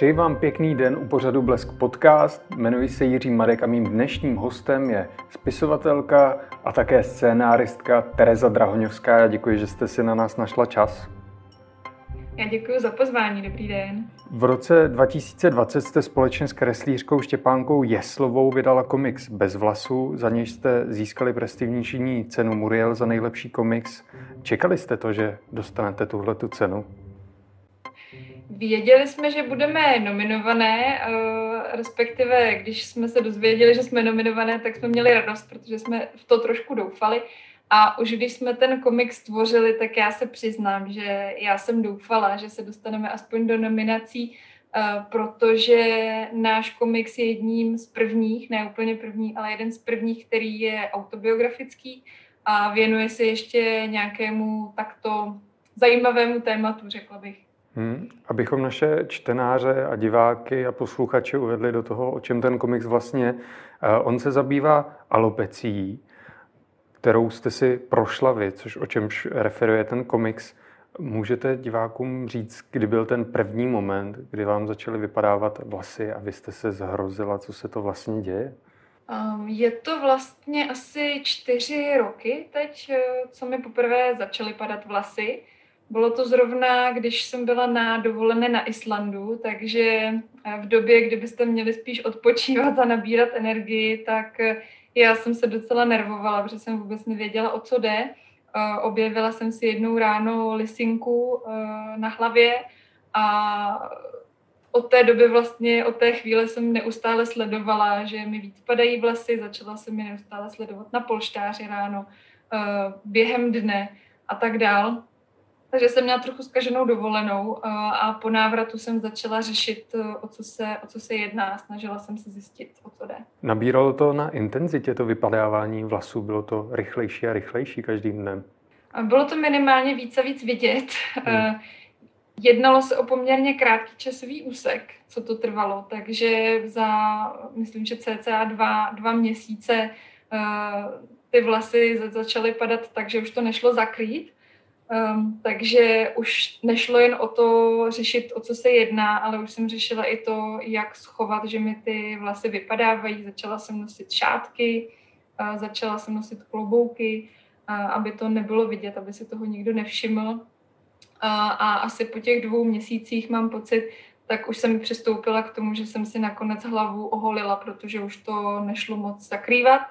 Přeji vám pěkný den u pořadu Blesk Podcast. Jmenuji se Jiří Marek a mým dnešním hostem je spisovatelka a také scénáristka Tereza Drahoňovská. Já děkuji, že jste si na nás našla čas. Já děkuji za pozvání, dobrý den. V roce 2020 jste společně s kreslířkou Štěpánkou Jeslovou vydala komiks Bez vlasů, za něj jste získali prestižní cenu Muriel za nejlepší komiks. Čekali jste to, že dostanete tuhle tu cenu? Věděli jsme, že budeme nominované, eh, respektive když jsme se dozvěděli, že jsme nominované, tak jsme měli radost, protože jsme v to trošku doufali. A už když jsme ten komik stvořili, tak já se přiznám, že já jsem doufala, že se dostaneme aspoň do nominací, eh, protože náš komiks je jedním z prvních, ne úplně první, ale jeden z prvních, který je autobiografický a věnuje se ještě nějakému takto zajímavému tématu, řekla bych. Hmm. Abychom naše čtenáře a diváky a posluchače uvedli do toho, o čem ten komiks vlastně, eh, on se zabývá alopecí, kterou jste si prošla vy, což o čemž referuje ten komiks. Můžete divákům říct, kdy byl ten první moment, kdy vám začaly vypadávat vlasy a vy jste se zhrozila, co se to vlastně děje? Um, je to vlastně asi čtyři roky teď, eh, co mi poprvé začaly padat vlasy. Bylo to zrovna, když jsem byla na dovolené na Islandu, takže eh, v době, kdybyste měli spíš odpočívat a nabírat energii, tak eh, já jsem se docela nervovala, protože jsem vůbec nevěděla, o co jde. Eh, objevila jsem si jednou ráno lisinku na hlavě a od té doby vlastně, od té chvíle jsem neustále sledovala, že mi víc padají vlasy, začala jsem mi neustále sledovat na polštáři ráno, během dne a tak dál. Takže jsem měla trochu zkaženou dovolenou eh, a po návratu jsem začala řešit, eh, o co se, o co se jedná. Snažila jsem se zjistit, o co jde. Nabíralo to na intenzitě to vypadávání vlasů? Bylo to rychlejší a rychlejší každým dnem? Bylo to minimálně víc a víc vidět. Hmm. Eh, jednalo se o poměrně krátký časový úsek, co to trvalo, takže za, myslím, že cca dva, dva měsíce ty vlasy začaly padat tak, že už to nešlo zakrýt. Um, takže už nešlo jen o to řešit, o co se jedná, ale už jsem řešila i to, jak schovat, že mi ty vlasy vypadávají. Začala jsem nosit šátky, uh, začala jsem nosit klobouky, uh, aby to nebylo vidět, aby si toho nikdo nevšiml. Uh, a asi po těch dvou měsících mám pocit, tak už jsem přistoupila k tomu, že jsem si nakonec hlavu oholila, protože už to nešlo moc zakrývat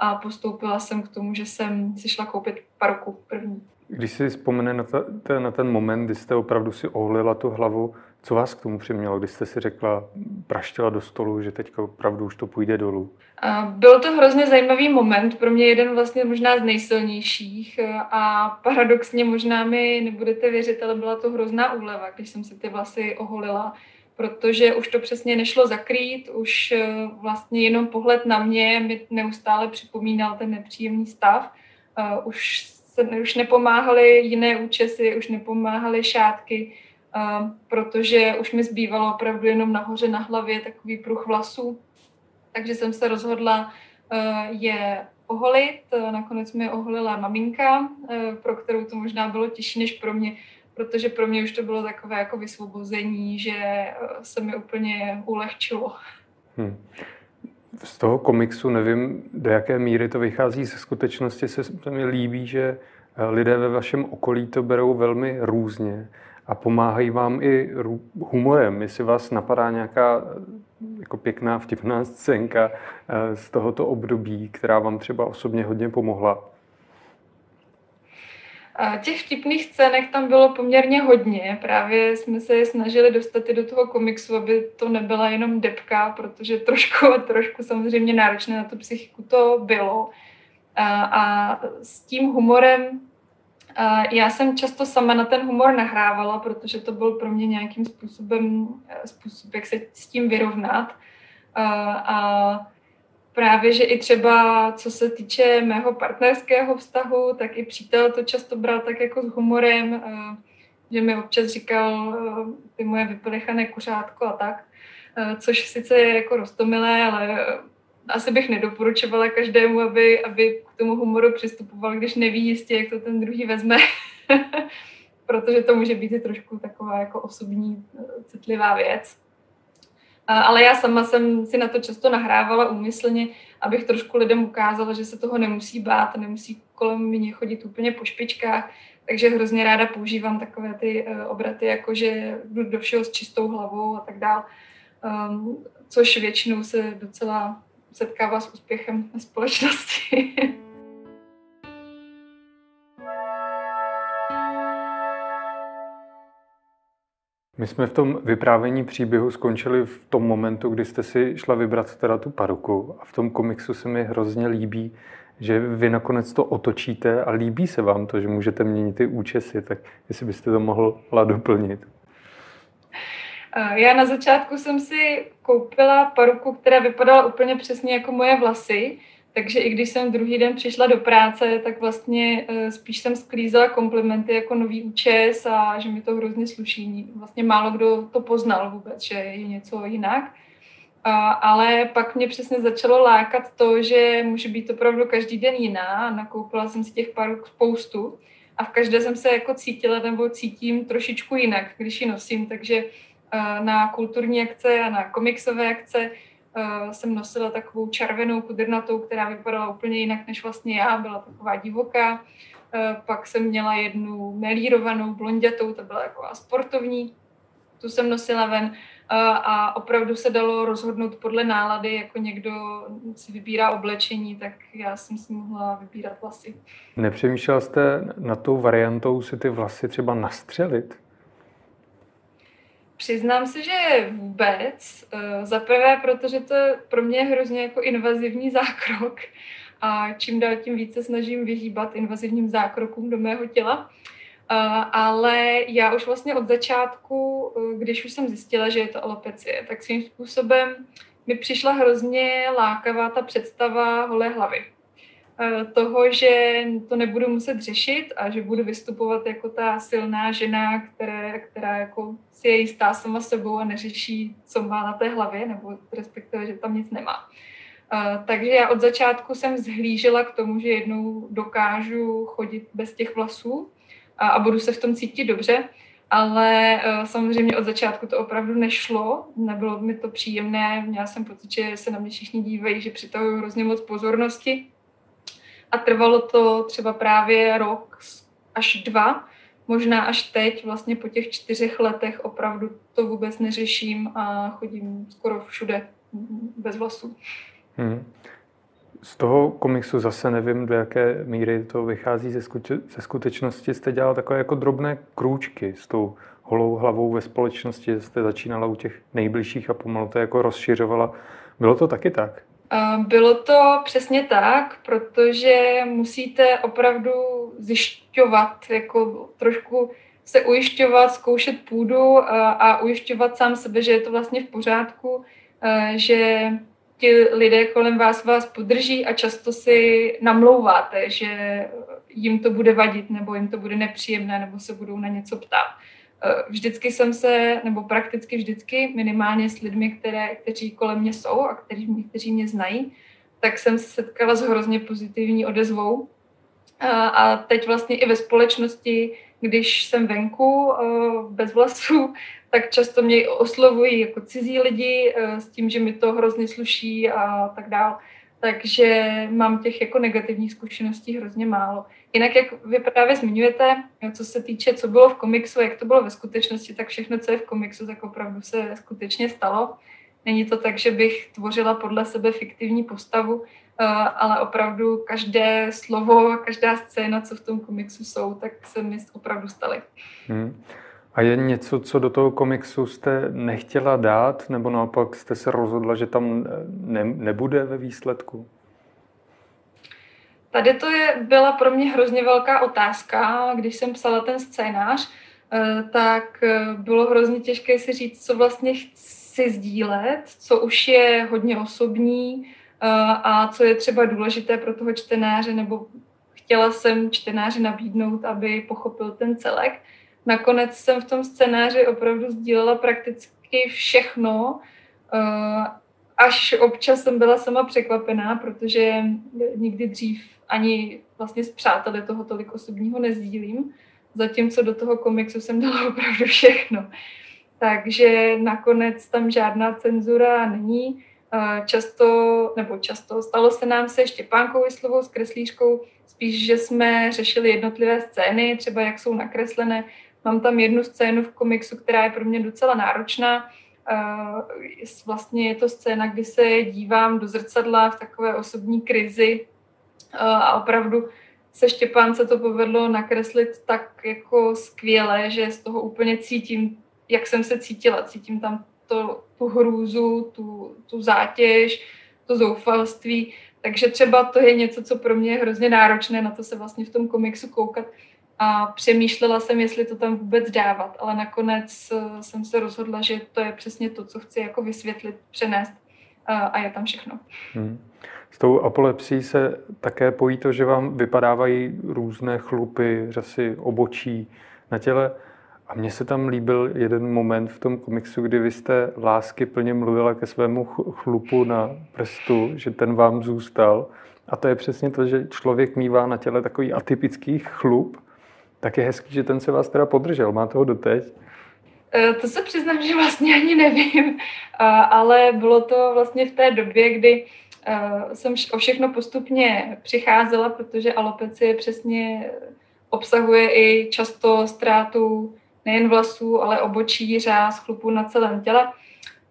a postoupila jsem k tomu, že jsem si šla koupit paruku první. Když si vzpomene na, ta, na ten moment, kdy jste opravdu si ohlila tu hlavu, co vás k tomu přimělo, když jste si řekla, praštila do stolu, že teď opravdu už to půjde dolů? Byl to hrozně zajímavý moment, pro mě jeden vlastně možná z nejsilnějších a paradoxně možná mi nebudete věřit, ale byla to hrozná úleva, když jsem si ty vlasy oholila, protože už to přesně nešlo zakrýt, už eh, vlastně jenom pohled na mě mi neustále připomínal ten nepříjemný stav. Eh, už se už nepomáhaly jiné účesy, už nepomáhaly šátky, uh, protože už mi zbývalo opravdu jenom nahoře na hlavě takový pruh vlasů. Takže jsem se rozhodla uh, je oholit. Nakonec mi oholila maminka, uh, pro kterou to možná bylo těžší než pro mě, protože pro mě už to bylo takové jako vysvobození, že se mi úplně ulehčilo. Hmm z toho komiksu nevím, do jaké míry to vychází ze skutečnosti. Se, se mi líbí, že eh, lidé ve vašem okolí to berou velmi různě a pomáhají vám i humorem. Jestli vás napadá nějaká eh, jako pěkná, vtipná scénka eh, z tohoto období, která vám třeba osobně hodně pomohla. Těch vtipných scének tam bylo poměrně hodně. Právě jsme se snažili dostat i do toho komiksu, aby to nebyla jenom depka, protože trošku, trošku samozřejmě náročné na tu psychiku to bylo. A, a s tím humorem a já jsem často sama na ten humor nahrávala, protože to byl pro mě nějakým způsobem způsob, jak se s tím vyrovnat. A, a právě, že i třeba co se týče mého partnerského vztahu, tak i přítel to často bral tak jako s humorem, eh, že mi občas říkal eh, ty moje vyplechané kuřátko a tak, eh, což sice je jako roztomilé, ale asi bych nedoporučovala každému, aby, aby k tomu humoru přistupoval, když neví jistě, jak to ten druhý vezme. protože to může být i trošku taková jako osobní citlivá věc. Ale já sama jsem si na to často nahrávala úmyslně, abych trošku lidem ukázala, že se toho nemusí bát, nemusí kolem mě chodit úplně po špičkách, takže hrozně ráda používám takové ty uh, obraty, jako že jdu do všeho s čistou hlavou a tak dál, um, což většinou se docela setkává s úspěchem společnosti. My jsme v tom vyprávění příběhu skončili v tom momentu, kdy jste si šla vybrat teda tu paruku a v tom komiksu se mi hrozně líbí, že vy nakonec to otočíte a líbí se vám to, že můžete měnit ty účesy, tak jestli byste to mohla doplnit. Já na začátku jsem si koupila paruku, která vypadala úplně přesně jako moje vlasy, takže i když jsem druhý den přišla do práce, tak vlastně eh, spíš jsem sklízela komplimenty jako nový účes a že mi to hrozně sluší. Vlastně málo kdo to poznal vůbec, že je něco jinak. A, ale pak mě přesně začalo lákat to, že může být opravdu každý den jiná. Nakoupila jsem si těch paruk spoustu a v každé jsem se jako cítila nebo cítím trošičku jinak, když ji nosím. Takže eh, na kulturní akce a na komiksové akce uh, jsem nosila takovou červenou kudrnatou, která vypadala úplně jinak než vlastně já, byla taková divoká. Uh, pak jsem měla jednu melírovanou blondětou, ta byla jako sportovní, tu jsem nosila ven uh, a opravdu se dalo rozhodnout podle nálady, jako někdo si vybírá oblečení, tak já jsem si mohla vybírat vlasy. Nepřemýšlel jste na tou variantou si ty vlasy třeba nastřelit? Přiznám se, že vůbec. Eh, za prvé, protože to pro mě je hrozně jako invazivní zákrok a čím dál tím více snažím vyhýbat invazivním zákrokům do mého těla. Eh, ale já už vlastně od začátku, eh, když už jsem zjistila, že je to alopecie, tak svým způsobem mi přišla hrozně lákavá ta představa holé hlavy. Eh, toho, že to nebudu muset řešit a že budu vystupovat jako ta silná žena, které, která jako si je jistá sama sebou a neřeší, co má na té hlavě, nebo respektive, že tam nic nemá. Uh, takže já od začátku jsem zhlížela k tomu, že jednou dokážu chodit bez těch vlasů a, a budu se v tom cítit dobře, ale uh, samozřejmě od začátku to opravdu nešlo, nebylo mi to příjemné, měla jsem pocit, že se na mě všichni dívají, že přitahují hrozně moc pozornosti a trvalo to třeba právě rok až dva, možná až teď, vlastně po těch čtyřech letech opravdu to vůbec neřeším a chodím skoro všude bez vlasů. Hmm. Z toho komiksu zase nevím, do jaké míry to vychází ze, skuče- ze skutečnosti. Jste dělal takové jako drobné krůčky s tou holou hlavou ve společnosti, jste začínala u těch nejbližších a pomalu to jako rozšiřovala. Bylo to taky tak? Bylo to přesně tak, protože musíte opravdu zjišťovat, jako trošku se ujišťovat, zkoušet půdu a ujišťovat sám sebe, že je to vlastně v pořádku, že ti lidé kolem vás vás podrží a často si namlouváte, že jim to bude vadit nebo jim to bude nepříjemné nebo se budou na něco ptát. Vždycky jsem se, nebo prakticky vždycky, minimálně s lidmi, které, kteří kolem mě jsou a kteří, kteří mě znají, tak jsem se setkala s hrozně pozitivní odezvou. A, teď vlastně i ve společnosti, když jsem venku eh, bez vlasů, tak často mě oslovují jako cizí lidi s tím, že mi to hrozně sluší a tak dále. Takže mám těch jako negativních zkušeností hrozně málo. Jinak, jak vy právě zmiňujete, co se týče, co bylo v komiksu, jak to bylo ve skutečnosti, tak všechno, co je v komiksu, tak opravdu se skutečně stalo. Není to tak, že bych tvořila podle sebe fiktivní postavu, eh, ale opravdu každé slovo, každá scéna, co v tom komiksu jsou, tak se mi opravdu staly. Hmm. A je něco, co do toho komiksu jste nechtěla dát, nebo naopak jste se rozhodla, že tam ne, nebude ve výsledku? Tady to je, byla pro mě hrozně velká otázka. Když jsem psala ten scénář, eh, tak eh, bylo hrozně těžké si říct, co vlastně chci sdílet, co už je hodně osobní eh, a co je třeba důležité pro toho čtenáře, nebo chtěla jsem čtenáři nabídnout, aby pochopil ten celek. Nakonec jsem v tom scénáři opravdu sdílela prakticky všechno, až občas jsem byla sama překvapená, protože nikdy dřív ani vlastně s přáteli toho tolik osobního nezdílím. zatímco do toho komiksu jsem dala opravdu všechno. Takže nakonec tam žádná cenzura není. Často, nebo často, stalo se nám se Štěpánkou Vyslovou s kreslířkou, spíš, že jsme řešili jednotlivé scény, třeba jak jsou nakreslené. Mám tam jednu scénu v komiksu, která je pro mě docela náročná. Vlastně je to scéna, kdy se dívám do zrcadla v takové osobní krizi a opravdu se Štěpánce to povedlo nakreslit tak jako skvěle, že z toho úplně cítím, jak jsem se cítila. Cítím tam to, tu hrůzu, tu, tu zátěž, to zoufalství. Takže třeba to je něco, co pro mě je hrozně náročné na to se vlastně v tom komiksu koukat. A přemýšlela jsem, jestli to tam vůbec dávat, ale nakonec eh, jsem se rozhodla, že to je přesně to, co chci jako vysvětlit, přenést a je tam všechno. Hmm. S tou apolepsí se také pojí to, že vám vypadávají různé chlupy, řasy obočí na těle. A mně se tam líbil jeden moment v tom komiksu, kdy vy jste lásky plně mluvila ke svému chlupu na prstu, že ten vám zůstal. A to je přesně to, že člověk mývá na těle takový atypický chlup, tak je hezký, že ten se vás teda podržel. Má toho doteď? E, to se přiznám, že vlastně ani nevím, ale bylo to vlastně v té době, kdy e, jsem o všechno postupně přicházela, protože alopecie přesně obsahuje i často ztrátu nejen vlasů, ale obočí, řáz, chlupů na celém těle.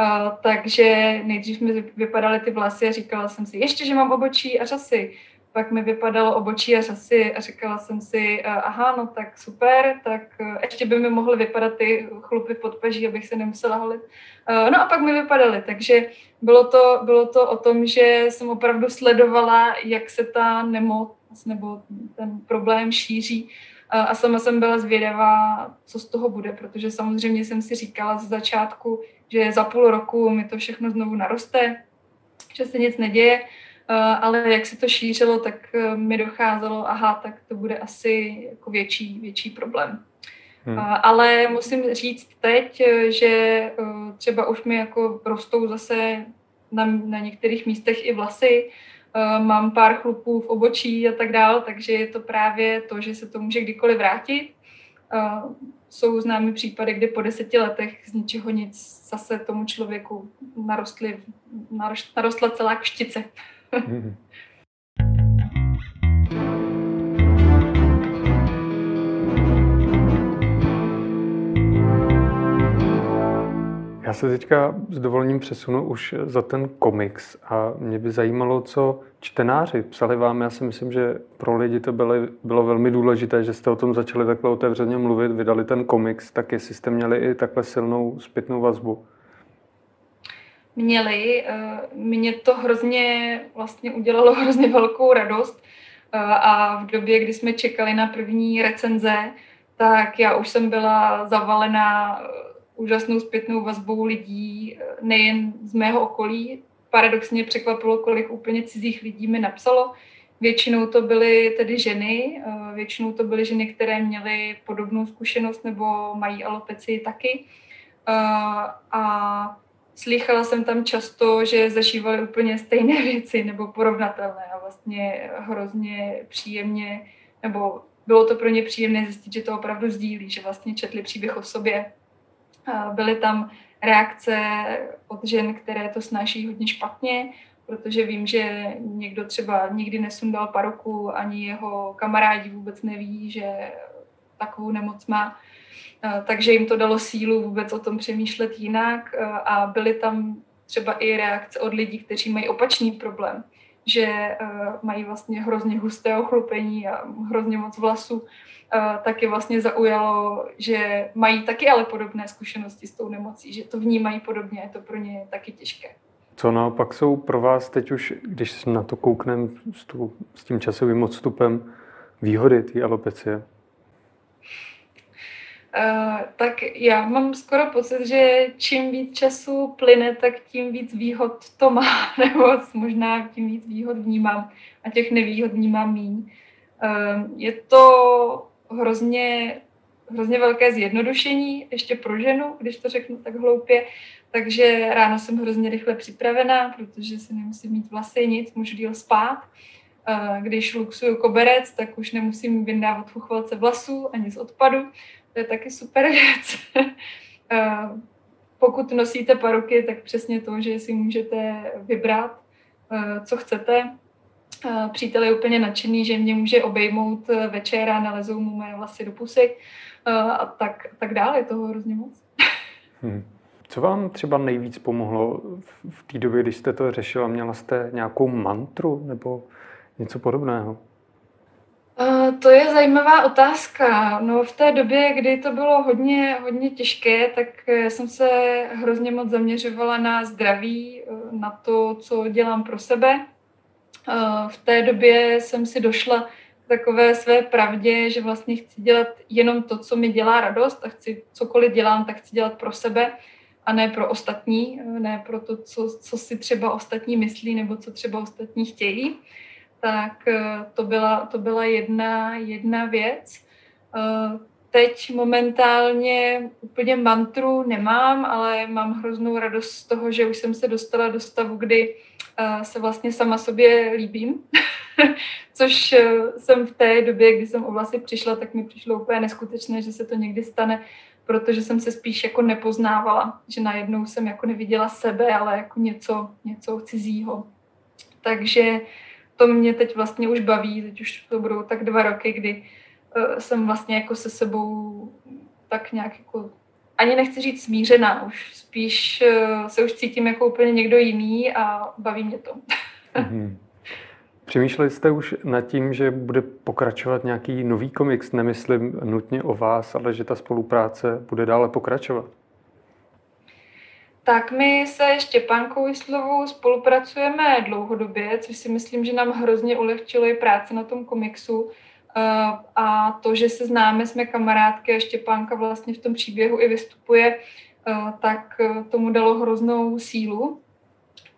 Uh, takže nejdřív mi vypadaly ty vlasy a říkala jsem si, ještě, že mám obočí a řasy. Pak mi vypadalo obočí a řasy a říkala jsem si, uh, aha, no tak super, tak uh, ještě by mi mohly vypadat ty chlupy pod paží, abych se nemusela holit. Uh, no a pak mi vypadaly, takže bylo to, bylo to o tom, že jsem opravdu sledovala, jak se ta nemoc nebo ten problém šíří a sama jsem byla zvědavá, co z toho bude, protože samozřejmě jsem si říkala z začátku, že za půl roku mi to všechno znovu naroste, že se nic neděje, ale jak se to šířilo, tak e, mi docházelo, aha, tak to bude asi jako větší, větší problém. Hmm. Ale musím říct teď, že třeba už mi jako rostou zase na, na některých místech i vlasy, Eh, mám pár chlupů v obočí a tak dále, takže je to právě to, že se to může kdykoliv vrátit. Eh, jsou známy případy, kdy po deseti letech z ničeho nic zase tomu člověku narostly, narostla celá kštice. Já se teďka s dovolením přesunu už za ten komiks a mě by zajímalo, co čtenáři psali vám. Já si myslím, že pro lidi to bylo, bylo velmi důležité, že jste o tom začali takhle otevřeně mluvit, vydali ten komiks, tak jestli jste měli i takhle silnou zpětnou vazbu. Měli. Eh, mě to hrozně vlastně udělalo hrozně velkou radost eh, a v době, kdy jsme čekali na první recenze, tak já už jsem byla zavalená úžasnou zpětnou vazbou lidí, eh, nejen z mého okolí. Paradoxně překvapilo, kolik úplně cizích lidí mi napsalo. Většinou to byly tedy ženy, eh, většinou to byly ženy, které měly podobnou zkušenost nebo mají alopecii taky. Eh, a slychala jsem tam často, že zažívali úplně stejné věci nebo porovnatelné a vlastně hrozně příjemně, nebo bylo to pro ně příjemné zjistit, že to opravdu sdílí, že vlastně četli příběh o sobě Byly tam reakce od žen, které to snáší hodně špatně, protože vím, že někdo třeba nikdy nesundal paruku, ani jeho kamarádi vůbec neví, že takovou nemoc má. Takže jim to dalo sílu vůbec o tom přemýšlet jinak a byly tam třeba i reakce od lidí, kteří mají opačný problém, že mají vlastně hrozně husté ochlupení a hrozně moc vlasů taky vlastně zaujalo, že mají taky ale podobné zkušenosti s tou nemocí, že to vnímají podobně, je to pro ně taky těžké. Co naopak jsou pro vás teď už, když na to koukneme s, s tím časovým odstupem, výhody té alopecie? Tak já mám skoro pocit, že čím víc času plyne, tak tím víc výhod to má, nebo možná tím víc výhod vnímám a těch nevýhod vnímám míň. Je to hrozně, hrozně velké zjednodušení, ještě pro ženu, když to řeknu tak hloupě. Takže ráno jsem hrozně rychle připravená, protože si nemusím mít vlasy, nic, můžu díl spát. Když luxuju koberec, tak už nemusím vyndávat chuchvalce vlasů ani z odpadu. To je taky super věc. Pokud nosíte paruky, tak přesně to, že si můžete vybrat, co chcete. Přítel je úplně nadšený, že mě může obejmout večer a nalezou mu moje vlasy do pusek a tak, tak dále. Je toho hrozně moc. Hmm. Co vám třeba nejvíc pomohlo v té době, když jste to řešila? Měla jste nějakou mantru nebo něco podobného? Uh, to je zajímavá otázka. No v té době, kdy to bylo hodně, hodně těžké, tak jsem se hrozně moc zaměřovala na zdraví, na to, co dělám pro sebe. V té době jsem si došla takové své pravdě, že vlastně chci dělat jenom to, co mi dělá radost a chci cokoliv dělám, tak chci dělat pro sebe a ne pro ostatní, ne pro to, co, co si třeba ostatní myslí nebo co třeba ostatní chtějí. Tak eh, to byla, to byla jedna, jedna věc. Eh, teď momentálně úplně mantru nemám, ale mám hroznou radost z toho, že už jsem se dostala do stavu, kdy eh, se vlastně sama sobě líbím. Což jsem v té době, kdy jsem o vlasy přišla, tak mi přišlo úplně neskutečné, že se to někdy stane protože jsem se spíš jako nepoznávala, že najednou jsem jako neviděla sebe, ale jako něco, něco cizího. Takže to mě teď vlastně už baví, teď už to budou tak dva roky, kdy uh, jsem vlastně jako se sebou tak nějak jako ani nechci říct smířená, už spíš uh, se už cítím jako úplně někdo jiný a baví mě to. Mm-hmm. Přemýšleli jste už nad tím, že bude pokračovat nějaký nový komiks? Nemyslím nutně o vás, ale že ta spolupráce bude dále pokračovat. Tak my se Štěpánkou Jislovou spolupracujeme dlouhodobě, což si myslím, že nám hrozně ulehčilo i práci na tom komiksu. Eh, a to, že se známe, jsme kamarádky a Štěpánka vlastně v tom příběhu i vystupuje, eh, tak eh, tomu dalo hroznou sílu.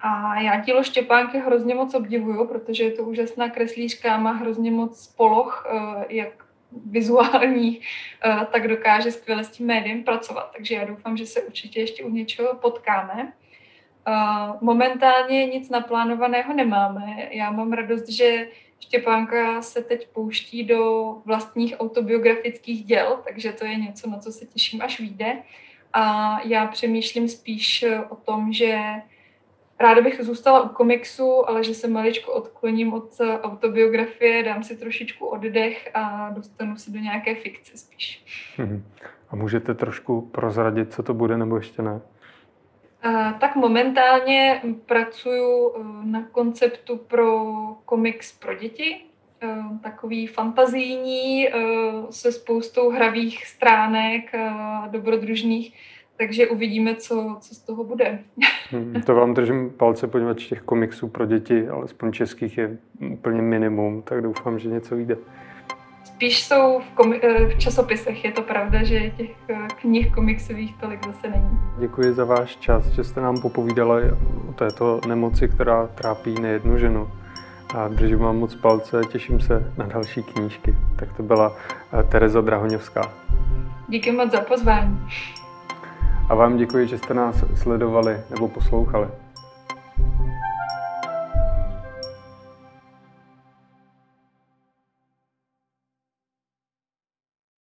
A já dílo Štěpánky hrozně moc obdivuju, protože je to úžasná kreslířka, má hrozně moc poloh, jak vizuálních, eh, tak dokáže skvěle s tím médiem pracovat. Takže já doufám, že se určitě ještě u něčeho potkáme. Eh, momentálně nic naplánovaného nemáme. Já mám radost, že Štěpánka se teď pouští do vlastních autobiografických děl, takže to je něco, na co se těším, až vyjde. A já přemýšlím spíš o tom, že Ráda bych zůstala u komiksu, ale že se maličko odkloním od autobiografie, dám si trošičku oddech a dostanu se do nějaké fikce spíš. Hmm. A můžete trošku prozradit, co to bude, nebo ještě ne? A, tak momentálně pracuji e, na konceptu pro komiks pro děti, takový fantazijní, se spoustou hravých stránek, dobrodružných, takže uvidíme, co, co z toho bude. Hmm, to vám držím palce, poněvadž těch komiksů pro děti, alespoň českých, je úplně minimum, tak doufám, že něco vyjde. Spíš jsou v, komi- eh, v časopisech, je to pravda, že těch eh, knih komiksových tolik zase není. Děkuji za váš čas, že jste nám popovídala o této nemoci, která trápí nejednu ženu. A držím vám moc palce, těším se na další knížky. Tak to byla eh, Tereza Drahoňovská. Díky moc za pozvání a vám děkuji, že jste nás sledovali nebo poslouchali.